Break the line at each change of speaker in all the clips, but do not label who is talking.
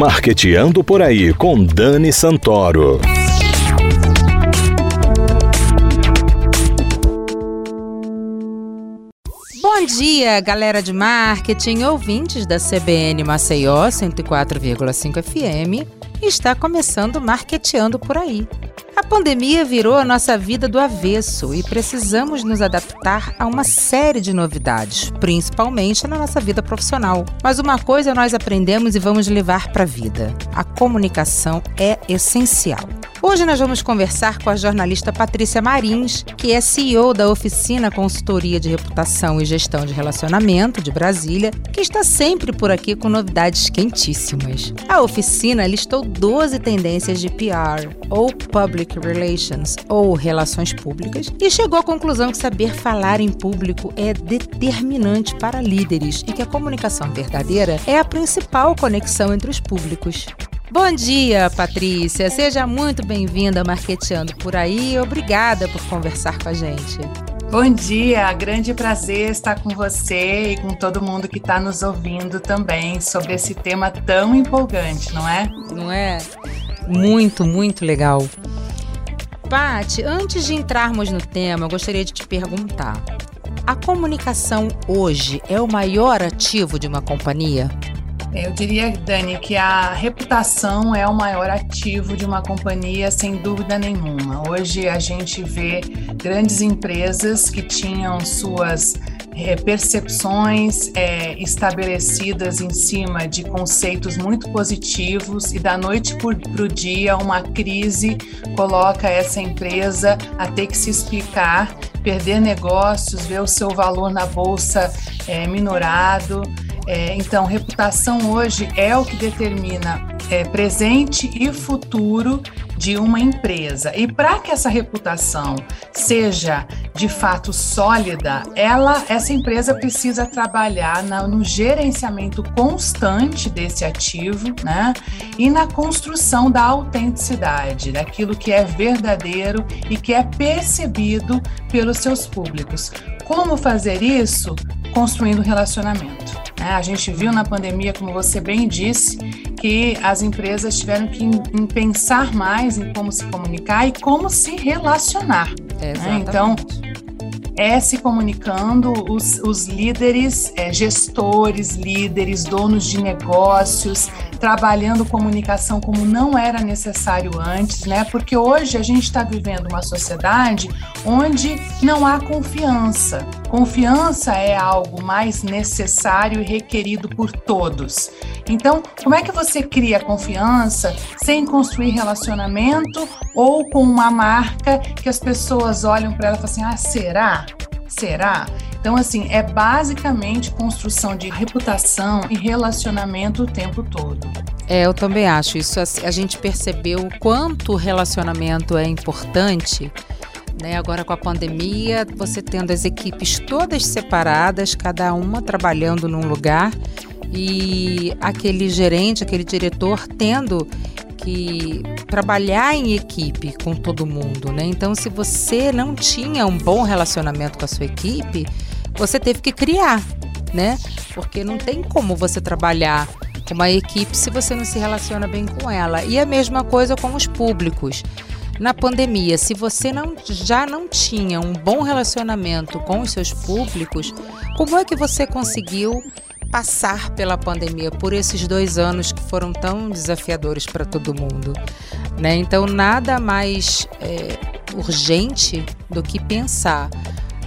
Marqueteando por aí com Dani Santoro.
Bom dia, galera de marketing, ouvintes da CBN Maceió 104,5 FM. Está começando Marqueteando por aí a pandemia virou a nossa vida do avesso e precisamos nos adaptar a uma série de novidades, principalmente na nossa vida profissional. Mas uma coisa nós aprendemos e vamos levar para a vida: a comunicação é essencial. Hoje nós vamos conversar com a jornalista Patrícia Marins, que é CEO da Oficina Consultoria de Reputação e Gestão de Relacionamento de Brasília, que está sempre por aqui com novidades quentíssimas. A oficina listou 12 tendências de PR, ou Public Relations, ou Relações Públicas, e chegou à conclusão que saber falar em público é determinante para líderes e que a comunicação verdadeira é a principal conexão entre os públicos. Bom dia, Patrícia. Seja muito bem-vinda a Marqueteando por aí. Obrigada por conversar com a gente.
Bom dia, grande prazer estar com você e com todo mundo que está nos ouvindo também sobre esse tema tão empolgante, não é?
Não é? Muito, muito legal. Pati, antes de entrarmos no tema, eu gostaria de te perguntar: a comunicação hoje é o maior ativo de uma companhia?
Eu diria, Dani, que a reputação é o maior ativo de uma companhia, sem dúvida nenhuma. Hoje a gente vê grandes empresas que tinham suas é, percepções é, estabelecidas em cima de conceitos muito positivos e da noite para o dia uma crise coloca essa empresa a ter que se explicar, perder negócios, ver o seu valor na bolsa é, minorado. É, então, reputação hoje é o que determina é, presente e futuro de uma empresa. E para que essa reputação seja de fato sólida, ela, essa empresa precisa trabalhar na, no gerenciamento constante desse ativo, né? E na construção da autenticidade, daquilo que é verdadeiro e que é percebido pelos seus públicos. Como fazer isso? Construindo relacionamento. Né? A gente viu na pandemia, como você bem disse, que as empresas tiveram que em, pensar mais em como se comunicar e como se relacionar.
É?
Então, é se comunicando, os, os líderes, é, gestores, líderes, donos de negócios, trabalhando comunicação como não era necessário antes, né? Porque hoje a gente está vivendo uma sociedade onde não há confiança. Confiança é algo mais necessário e requerido por todos. Então, como é que você cria confiança sem construir relacionamento ou com uma marca que as pessoas olham para ela e falam assim: ah, será? Será? Então, assim, é basicamente construção de reputação e relacionamento o tempo todo.
É, eu também acho. Isso a gente percebeu o quanto o relacionamento é importante. Né? Agora com a pandemia, você tendo as equipes todas separadas, cada uma trabalhando num lugar e aquele gerente, aquele diretor tendo que trabalhar em equipe com todo mundo, né? Então, se você não tinha um bom relacionamento com a sua equipe, você teve que criar, né? Porque não tem como você trabalhar com uma equipe se você não se relaciona bem com ela. E a mesma coisa com os públicos. Na pandemia, se você não, já não tinha um bom relacionamento com os seus públicos, como é que você conseguiu passar pela pandemia, por esses dois anos que foram tão desafiadores para todo mundo. Né? Então, nada mais é, urgente do que pensar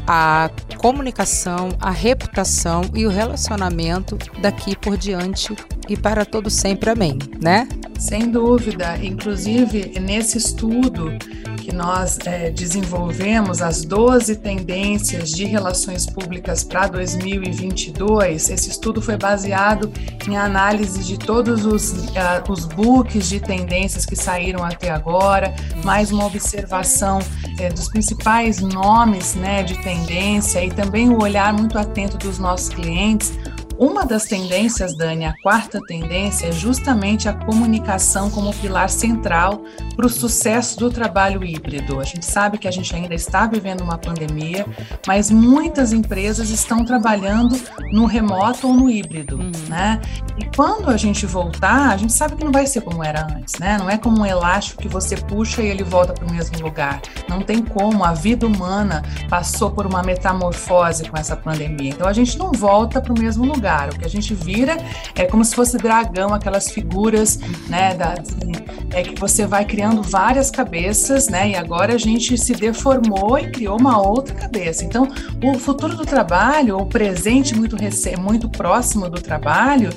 a comunicação, a reputação e o relacionamento daqui por diante e para todo sempre. Amém, né?
Sem dúvida. Inclusive, nesse estudo que nós é, desenvolvemos, as 12 tendências de relações públicas para 2022, esse estudo foi baseado em análise de todos os, uh, os books de tendências que saíram até agora, mais uma observação é, dos principais nomes né, de tendência e também o olhar muito atento dos nossos clientes uma das tendências, Dani, a quarta tendência é justamente a comunicação como pilar central para o sucesso do trabalho híbrido. A gente sabe que a gente ainda está vivendo uma pandemia, mas muitas empresas estão trabalhando no remoto ou no híbrido, uhum. né? E quando a gente voltar, a gente sabe que não vai ser como era antes, né? Não é como um elástico que você puxa e ele volta para o mesmo lugar. Não tem como. A vida humana passou por uma metamorfose com essa pandemia. Então a gente não volta para o mesmo lugar. O que a gente vira é como se fosse dragão, aquelas figuras, né? Da, é que você vai criando várias cabeças, né? E agora a gente se deformou e criou uma outra cabeça. Então, o futuro do trabalho, o presente muito, muito próximo do trabalho,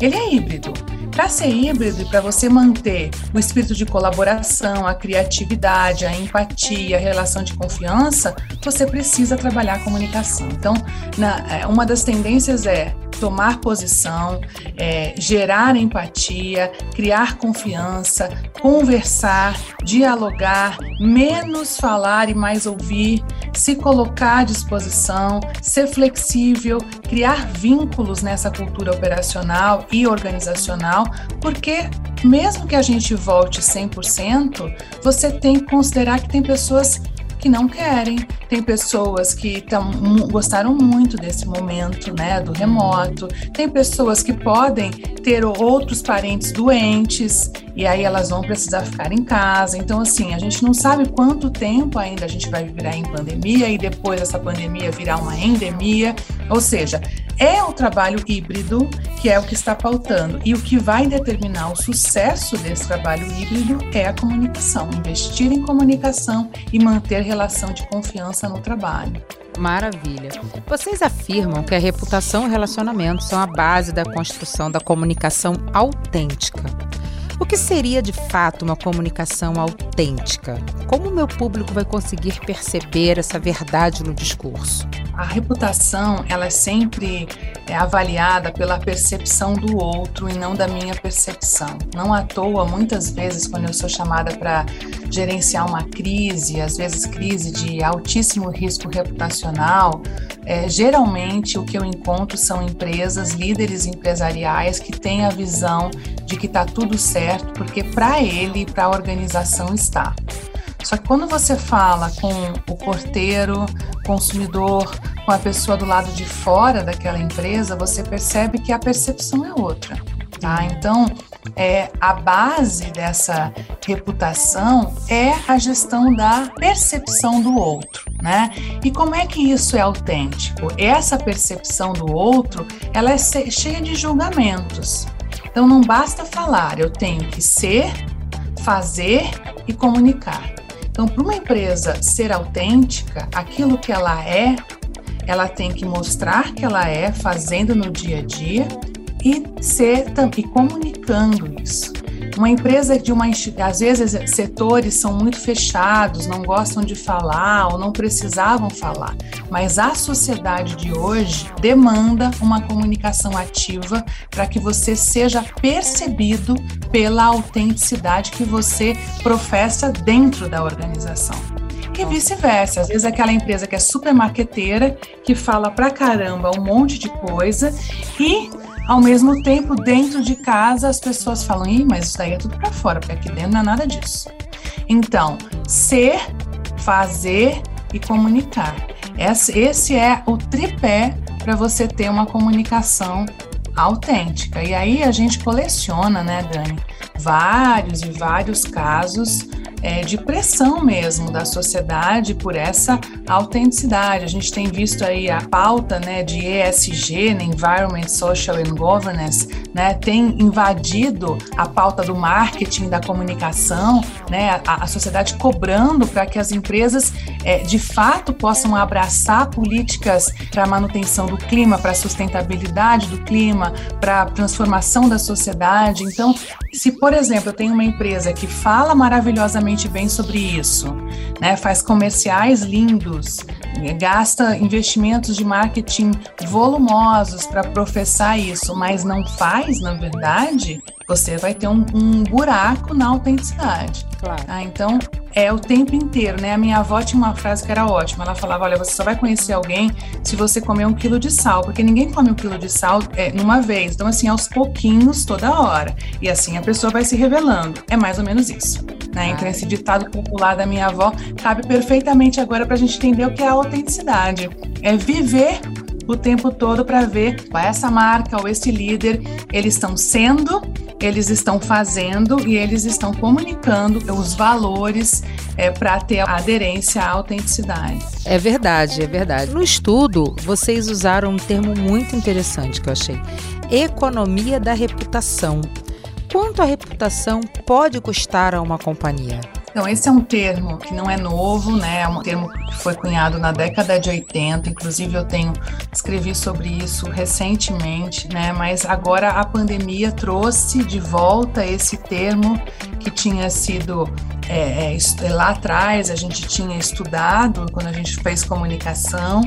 ele é híbrido. Para ser híbrido e para você manter o espírito de colaboração, a criatividade, a empatia, a relação de confiança, você precisa trabalhar a comunicação. Então, na, é, uma das tendências é tomar posição, é, gerar empatia, criar confiança, conversar, dialogar, menos falar e mais ouvir, se colocar à disposição, ser flexível, criar vínculos nessa cultura operacional e organizacional, porque mesmo que a gente volte 100%, você tem que considerar que tem pessoas que não querem. Tem pessoas que tão, gostaram muito desse momento, né, do remoto. Tem pessoas que podem ter outros parentes doentes e aí elas vão precisar ficar em casa. Então, assim, a gente não sabe quanto tempo ainda a gente vai virar em pandemia e depois essa pandemia virar uma endemia. Ou seja, é o trabalho híbrido que é o que está pautando. E o que vai determinar o sucesso desse trabalho híbrido é a comunicação, investir em comunicação e manter relação de confiança no trabalho.
Maravilha. Vocês afirmam que a reputação e o relacionamento são a base da construção da comunicação autêntica. O que seria de fato uma comunicação autêntica? Como o meu público vai conseguir perceber essa verdade no discurso?
A reputação, ela é sempre é avaliada pela percepção do outro e não da minha percepção. Não à toa, muitas vezes, quando eu sou chamada para gerenciar uma crise, às vezes crise de altíssimo risco reputacional, é, geralmente o que eu encontro são empresas, líderes empresariais que têm a visão de que está tudo certo, porque para ele e para a organização está. Só que quando você fala com o porteiro, consumidor, com a pessoa do lado de fora daquela empresa, você percebe que a percepção é outra. Tá? Então, é, a base dessa reputação é a gestão da percepção do outro, né? E como é que isso é autêntico? Essa percepção do outro, ela é cheia de julgamentos. Então, não basta falar, eu tenho que ser, fazer e comunicar. Então, para uma empresa ser autêntica, aquilo que ela é, ela tem que mostrar que ela é, fazendo no dia a dia e ser e comunicando isso. Uma empresa de uma às vezes setores são muito fechados, não gostam de falar ou não precisavam falar, mas a sociedade de hoje demanda uma comunicação ativa para que você seja percebido pela autenticidade que você professa dentro da organização. E vice-versa. Às vezes aquela empresa que é super marqueteira, que fala pra caramba um monte de coisa e ao mesmo tempo, dentro de casa, as pessoas falam: Ih, mas isso daí é tudo para fora, porque aqui dentro não é nada disso. Então, ser, fazer e comunicar. Esse é o tripé para você ter uma comunicação autêntica. E aí a gente coleciona, né, Dani? Vários e vários casos é, de pressão mesmo da sociedade por essa autenticidade. A gente tem visto aí a pauta né, de ESG, né, Environment, Social and Governance, né, tem invadido a pauta do marketing, da comunicação, né, a, a sociedade cobrando para que as empresas é, de fato possam abraçar políticas para manutenção do clima, para sustentabilidade do clima, para transformação da sociedade. Então, se, por exemplo, eu tenho uma empresa que fala maravilhosamente extremamente bem sobre isso, né? Faz comerciais lindos, gasta investimentos de marketing volumosos para professar isso, mas não faz, na verdade, você vai ter um, um buraco na autenticidade. Claro. Tá? Então, é o tempo inteiro, né? A minha avó tinha uma frase que era ótima. Ela falava: Olha, você só vai conhecer alguém se você comer um quilo de sal, porque ninguém come um quilo de sal é, numa vez. Então, assim, aos pouquinhos, toda hora. E assim a pessoa vai se revelando. É mais ou menos isso. Né? Então, esse ditado popular da minha avó cabe perfeitamente agora para a gente entender o que é a autenticidade. É viver o tempo todo para ver qual é essa marca ou esse líder eles estão sendo, eles estão fazendo e eles estão comunicando os valores é, para ter a aderência à autenticidade.
É verdade, é verdade. No estudo, vocês usaram um termo muito interessante que eu achei: economia da reputação. Quanto a reputação pode custar a uma companhia?
Então, esse é um termo que não é novo, né? É um termo que foi cunhado na década de 80, inclusive eu tenho escrevi sobre isso recentemente, né? Mas agora a pandemia trouxe de volta esse termo que tinha sido é, é, lá atrás a gente tinha estudado quando a gente fez comunicação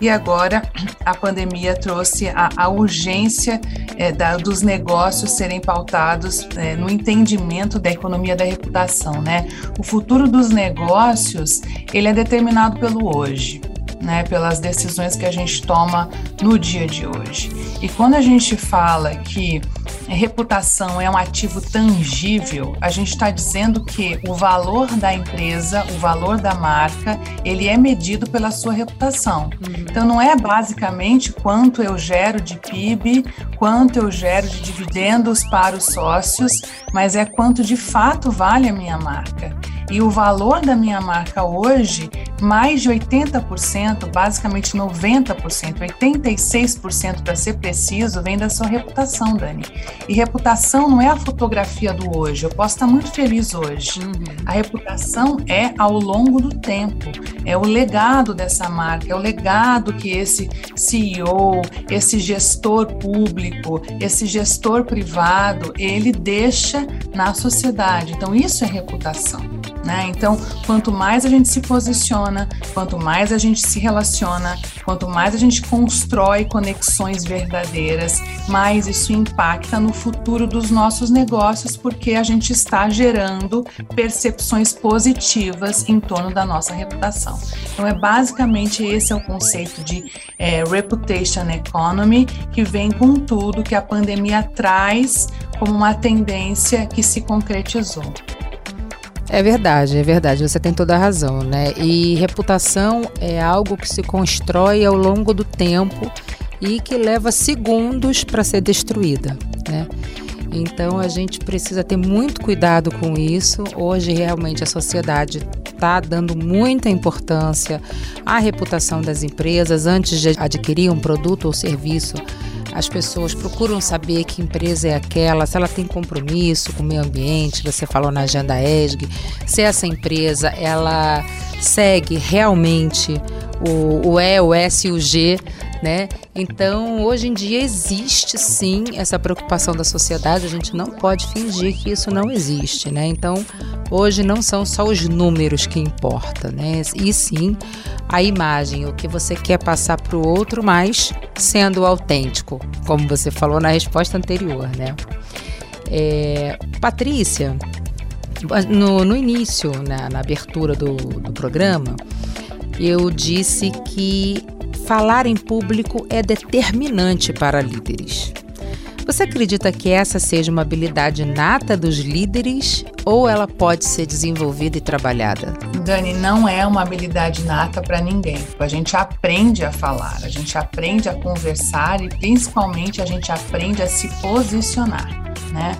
e agora a pandemia trouxe a, a urgência é, da, dos negócios serem pautados é, no entendimento da economia da reputação, né? O futuro dos negócios ele é determinado pelo hoje né, pelas decisões que a gente toma no dia de hoje. E quando a gente fala que reputação é um ativo tangível, a gente está dizendo que o valor da empresa, o valor da marca, ele é medido pela sua reputação. Uhum. Então não é basicamente quanto eu gero de PIB, quanto eu gero de dividendos para os sócios, mas é quanto de fato vale a minha marca. E o valor da minha marca hoje, mais de 80%, basicamente 90%, 86% para ser preciso, vem da sua reputação, Dani. E reputação não é a fotografia do hoje. Eu posso estar muito feliz hoje. Uhum. A reputação é ao longo do tempo. É o legado dessa marca, é o legado que esse CEO, esse gestor público, esse gestor privado, ele deixa na sociedade. Então, isso é reputação. Né? Então, quanto mais a gente se posiciona, quanto mais a gente se relaciona, quanto mais a gente constrói conexões verdadeiras, mais isso impacta no futuro dos nossos negócios, porque a gente está gerando percepções positivas em torno da nossa reputação. Então, é basicamente esse é o conceito de é, reputation economy que vem com tudo que a pandemia traz como uma tendência que se concretizou.
É verdade, é verdade, você tem toda a razão, né? E reputação é algo que se constrói ao longo do tempo e que leva segundos para ser destruída, né? Então a gente precisa ter muito cuidado com isso. Hoje realmente a sociedade está dando muita importância à reputação das empresas antes de adquirir um produto ou serviço as pessoas procuram saber que empresa é aquela, se ela tem compromisso com o meio ambiente, você falou na agenda ESG, se essa empresa ela segue realmente o, o E, o S e o G, né? Então, hoje em dia existe sim essa preocupação da sociedade, a gente não pode fingir que isso não existe, né? Então, hoje não são só os números que importam, né? E sim a imagem, o que você quer passar para o outro, mas sendo autêntico, como você falou na resposta anterior, né? É, Patrícia, no, no início, na, na abertura do, do programa, eu disse que falar em público é determinante para líderes. Você acredita que essa seja uma habilidade nata dos líderes ou ela pode ser desenvolvida e trabalhada?
Dani, não é uma habilidade nata para ninguém. A gente aprende a falar, a gente aprende a conversar e principalmente a gente aprende a se posicionar, né?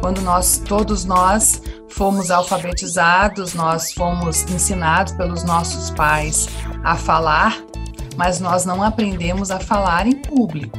Quando nós, todos nós, fomos alfabetizados, nós fomos ensinados pelos nossos pais a falar, mas nós não aprendemos a falar em público.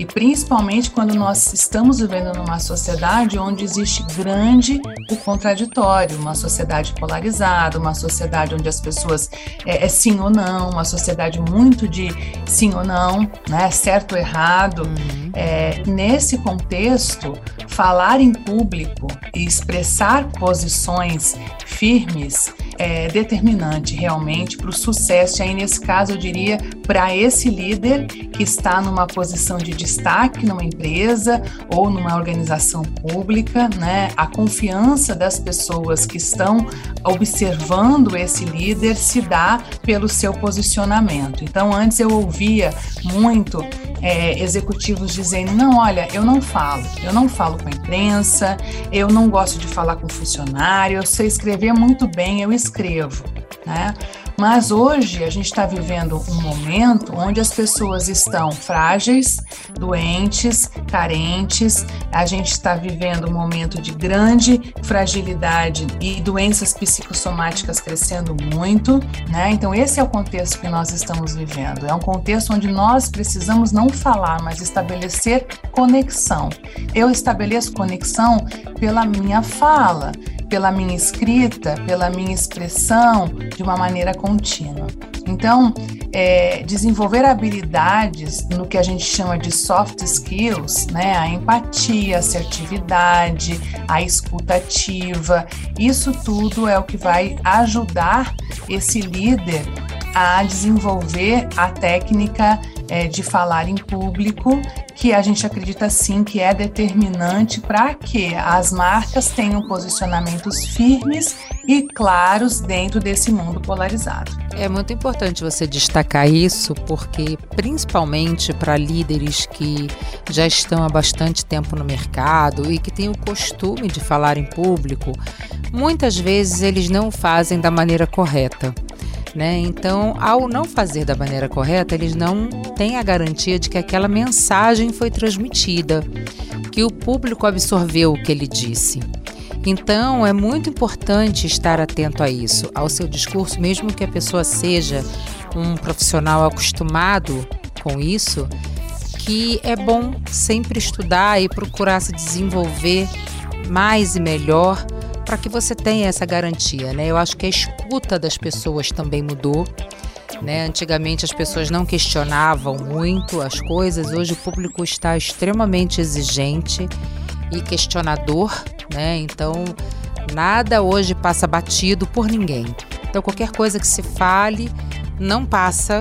E principalmente quando nós estamos vivendo numa sociedade onde existe grande o contraditório, uma sociedade polarizada, uma sociedade onde as pessoas é, é sim ou não, uma sociedade muito de sim ou não, né, certo ou errado. Uhum. É, nesse contexto, falar em público e expressar posições firmes é determinante realmente para o sucesso, e aí nesse caso eu diria para esse líder que está numa posição de destaque numa empresa ou numa organização pública, né? A confiança das pessoas que estão observando esse líder se dá pelo seu posicionamento. Então, antes eu ouvia muito é, executivos dizendo: não, olha, eu não falo, eu não falo com a imprensa, eu não gosto de falar com funcionário, eu sei escrever muito bem, eu escrevo. Né? Mas hoje a gente está vivendo um momento onde as pessoas estão frágeis, doentes, carentes. A gente está vivendo um momento de grande fragilidade e doenças psicossomáticas crescendo muito, né? Então esse é o contexto que nós estamos vivendo. É um contexto onde nós precisamos não falar, mas estabelecer conexão. Eu estabeleço conexão pela minha fala, pela minha escrita, pela minha expressão, de uma maneira contínua. Então, é, desenvolver habilidades no que a gente chama de soft skills, né, a empatia, a assertividade, a escutativa, isso tudo é o que vai ajudar esse líder a desenvolver a técnica é, de falar em público, que a gente acredita sim que é determinante para que as marcas tenham posicionamentos firmes e claros dentro desse mundo polarizado.
É muito importante você destacar isso, porque principalmente para líderes que já estão há bastante tempo no mercado e que têm o costume de falar em público, muitas vezes eles não fazem da maneira correta. Né? Então, ao não fazer da maneira correta, eles não têm a garantia de que aquela mensagem foi transmitida, que o público absorveu o que ele disse. Então, é muito importante estar atento a isso, ao seu discurso, mesmo que a pessoa seja um profissional acostumado com isso, que é bom sempre estudar e procurar se desenvolver mais e melhor para que você tenha essa garantia, né? Eu acho que a escuta das pessoas também mudou. Né? Antigamente as pessoas não questionavam muito as coisas, hoje o público está extremamente exigente e questionador, né? Então nada hoje passa batido por ninguém. Então qualquer coisa que se fale não passa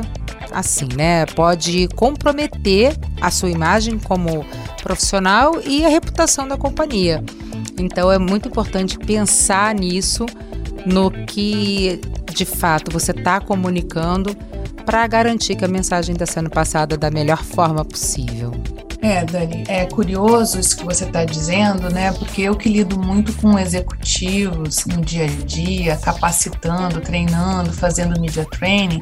assim, né? Pode comprometer a sua imagem como profissional e a reputação da companhia. Então é muito importante pensar nisso, no que de fato você está comunicando, para garantir que a mensagem está sendo passada da melhor forma possível.
É, Dani, é curioso isso que você está dizendo, né? Porque eu que lido muito com executivos no dia a dia, capacitando, treinando, fazendo media training,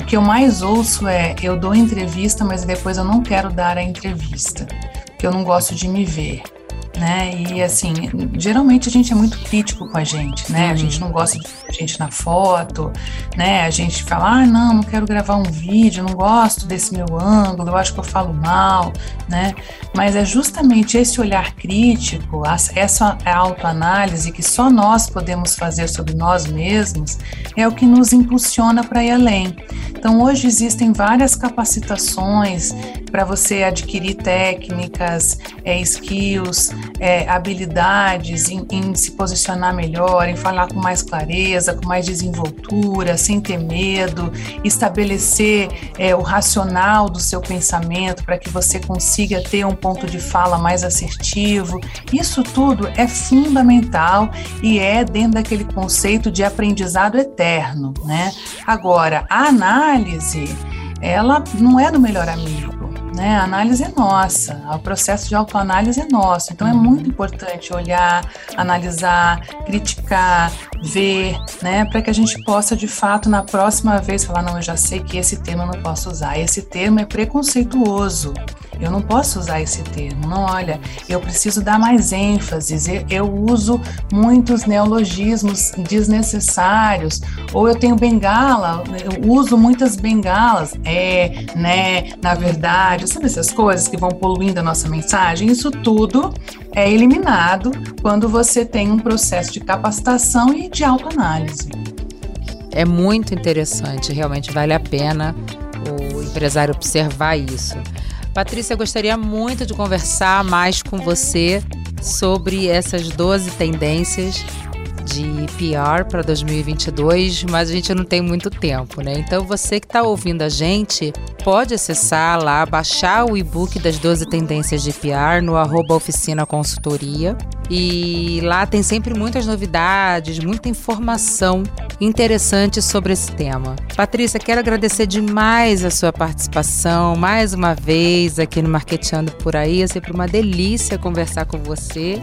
o que eu mais ouço é: eu dou entrevista, mas depois eu não quero dar a entrevista, porque eu não gosto de me ver né? E assim, geralmente a gente é muito crítico com a gente, né? Uhum. A gente não gosta de a gente na foto, né? A gente fala, ah, não, não quero gravar um vídeo, não gosto desse meu ângulo, eu acho que eu falo mal, né? Mas é justamente esse olhar crítico, essa autoanálise que só nós podemos fazer sobre nós mesmos, é o que nos impulsiona para ir além. Então, hoje existem várias capacitações para você adquirir técnicas, é, skills, é, habilidades em, em se posicionar melhor, em falar com mais clareza, com mais desenvoltura, sem ter medo, estabelecer é, o racional do seu pensamento para que você consiga ter um ponto de fala mais assertivo. Isso tudo é fundamental e é dentro daquele conceito de aprendizado eterno, né? Agora, a análise, ela não é do melhor amigo né? A análise é nossa, o processo de autoanálise é nosso. Então é uhum. muito importante olhar, analisar, criticar, ver, né? Para que a gente possa, de fato, na próxima vez falar: não, eu já sei que esse termo eu não posso usar, esse termo é preconceituoso. Eu não posso usar esse termo. Não, olha, eu preciso dar mais ênfase. Eu uso muitos neologismos desnecessários, ou eu tenho bengala, eu uso muitas bengalas. É, né, na verdade, sabe essas coisas que vão poluindo a nossa mensagem? Isso tudo é eliminado quando você tem um processo de capacitação e de autoanálise.
É muito interessante, realmente vale a pena o empresário observar isso. Patrícia, eu gostaria muito de conversar mais com você, sobre essas 12 tendências de PR para 2022, mas a gente não tem muito tempo, né? Então você que está ouvindo a gente pode acessar lá, baixar o e-book das 12 tendências de PR no arroba oficina consultoria. E lá tem sempre muitas novidades, muita informação interessante sobre esse tema. Patrícia, quero agradecer demais a sua participação mais uma vez aqui no Marqueteando por aí. É sempre uma delícia conversar com você.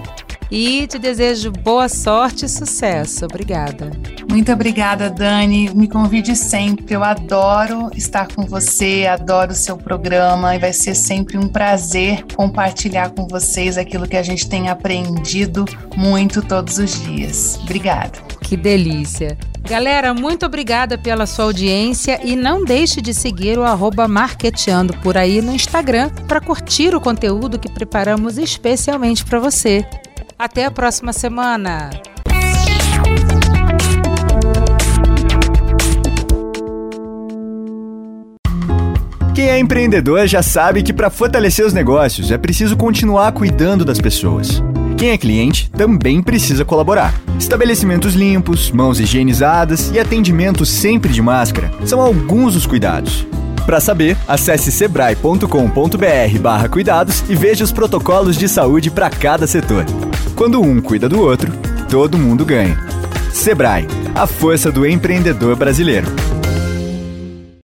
E te desejo boa sorte e sucesso. Obrigada.
Muito obrigada, Dani. Me convide sempre. Eu adoro estar com você, adoro o seu programa e vai ser sempre um prazer compartilhar com vocês aquilo que a gente tem aprendido muito todos os dias. Obrigada.
Que delícia. Galera, muito obrigada pela sua audiência e não deixe de seguir o arroba Marqueteando por aí no Instagram para curtir o conteúdo que preparamos especialmente para você. Até a próxima semana!
Quem é empreendedor já sabe que para fortalecer os negócios é preciso continuar cuidando das pessoas. Quem é cliente também precisa colaborar. Estabelecimentos limpos, mãos higienizadas e atendimento sempre de máscara são alguns dos cuidados. Para saber, acesse sebrae.com.br/cuidados e veja os protocolos de saúde para cada setor. Quando um cuida do outro, todo mundo ganha. Sebrae, a força do empreendedor brasileiro.